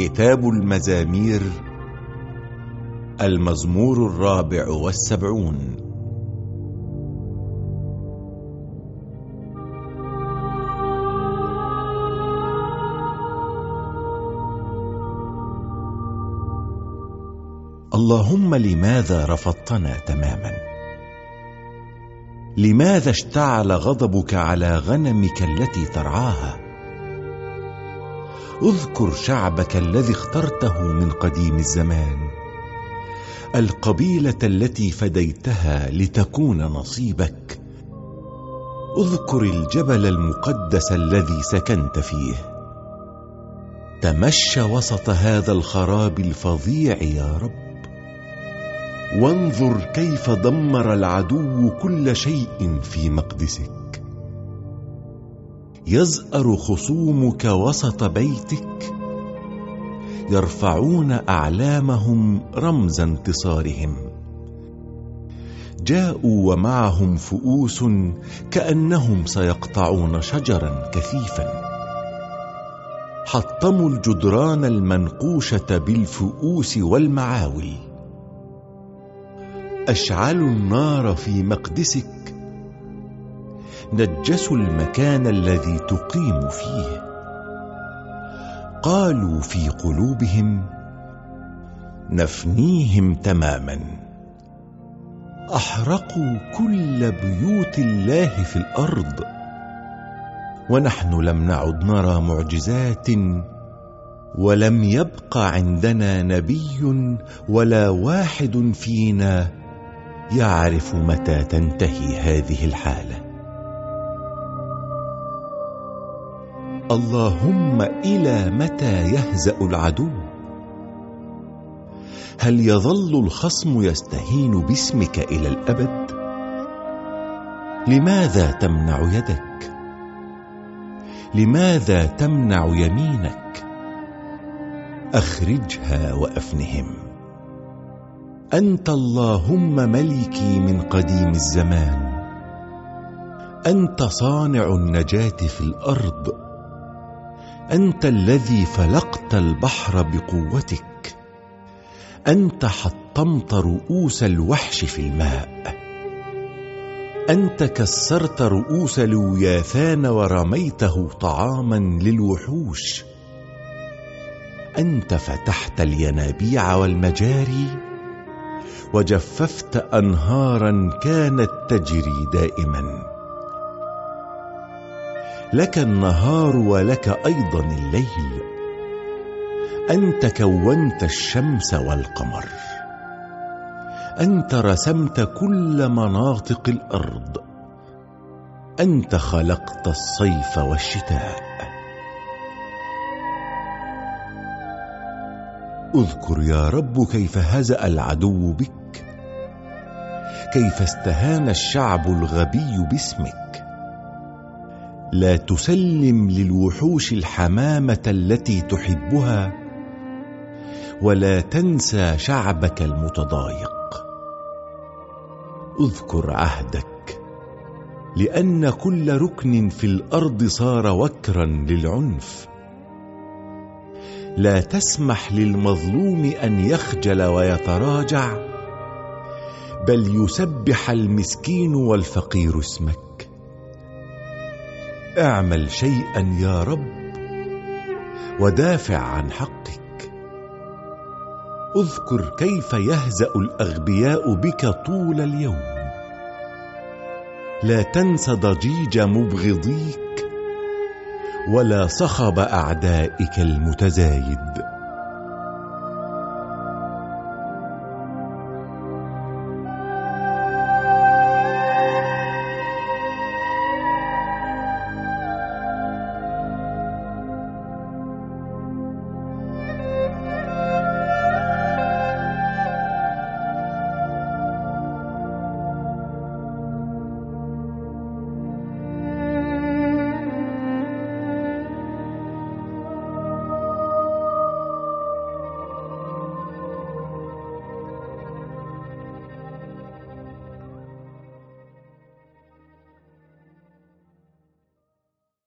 كتاب المزامير المزمور الرابع والسبعون. اللهم لماذا رفضتنا تماما؟ لماذا اشتعل غضبك على غنمك التي ترعاها؟ اذكر شعبك الذي اخترته من قديم الزمان. القبيلة التي فديتها لتكون نصيبك. اذكر الجبل المقدس الذي سكنت فيه. تمشى وسط هذا الخراب الفظيع يا رب. وانظر كيف دمر العدو كل شيء في مقدسك. يزأر خصومك وسط بيتك. يرفعون أعلامهم رمز انتصارهم. جاءوا ومعهم فؤوس كأنهم سيقطعون شجرا كثيفا. حطموا الجدران المنقوشة بالفؤوس والمعاول. أشعلوا النار في مقدسك نجسوا المكان الذي تقيم فيه. قالوا في قلوبهم نفنيهم تماما. أحرقوا كل بيوت الله في الأرض. ونحن لم نعد نرى معجزات ولم يبق عندنا نبي ولا واحد فينا يعرف متى تنتهي هذه الحالة. اللهم إلى متى يهزأ العدو؟ هل يظل الخصم يستهين باسمك إلى الأبد؟ لماذا تمنع يدك؟ لماذا تمنع يمينك؟ أخرجها وأفنهم. أنت اللهم ملكي من قديم الزمان. أنت صانع النجاة في الأرض. أنت الذي فلقت البحر بقوتك. أنت حطمت رؤوس الوحش في الماء. أنت كسرت رؤوس لوياثان ورميته طعاما للوحوش. أنت فتحت الينابيع والمجاري وجففت أنهارا كانت تجري دائما. لك النهار ولك أيضا الليل. انت كونت الشمس والقمر. انت رسمت كل مناطق الأرض. انت خلقت الصيف والشتاء. اذكر يا رب كيف هزأ العدو بك. كيف استهان الشعب الغبي باسمك. لا تسلم للوحوش الحمامة التي تحبها ولا تنسى شعبك المتضايق. اذكر عهدك لأن كل ركن في الأرض صار وكرا للعنف. لا تسمح للمظلوم أن يخجل ويتراجع بل يسبح المسكين والفقير اسمك. أعمل شيئا يا رب ودافع عن حقك. اذكر كيف يهزأ الأغبياء بك طول اليوم. لا تنس ضجيج مبغضيك ولا صخب أعدائك المتزايد.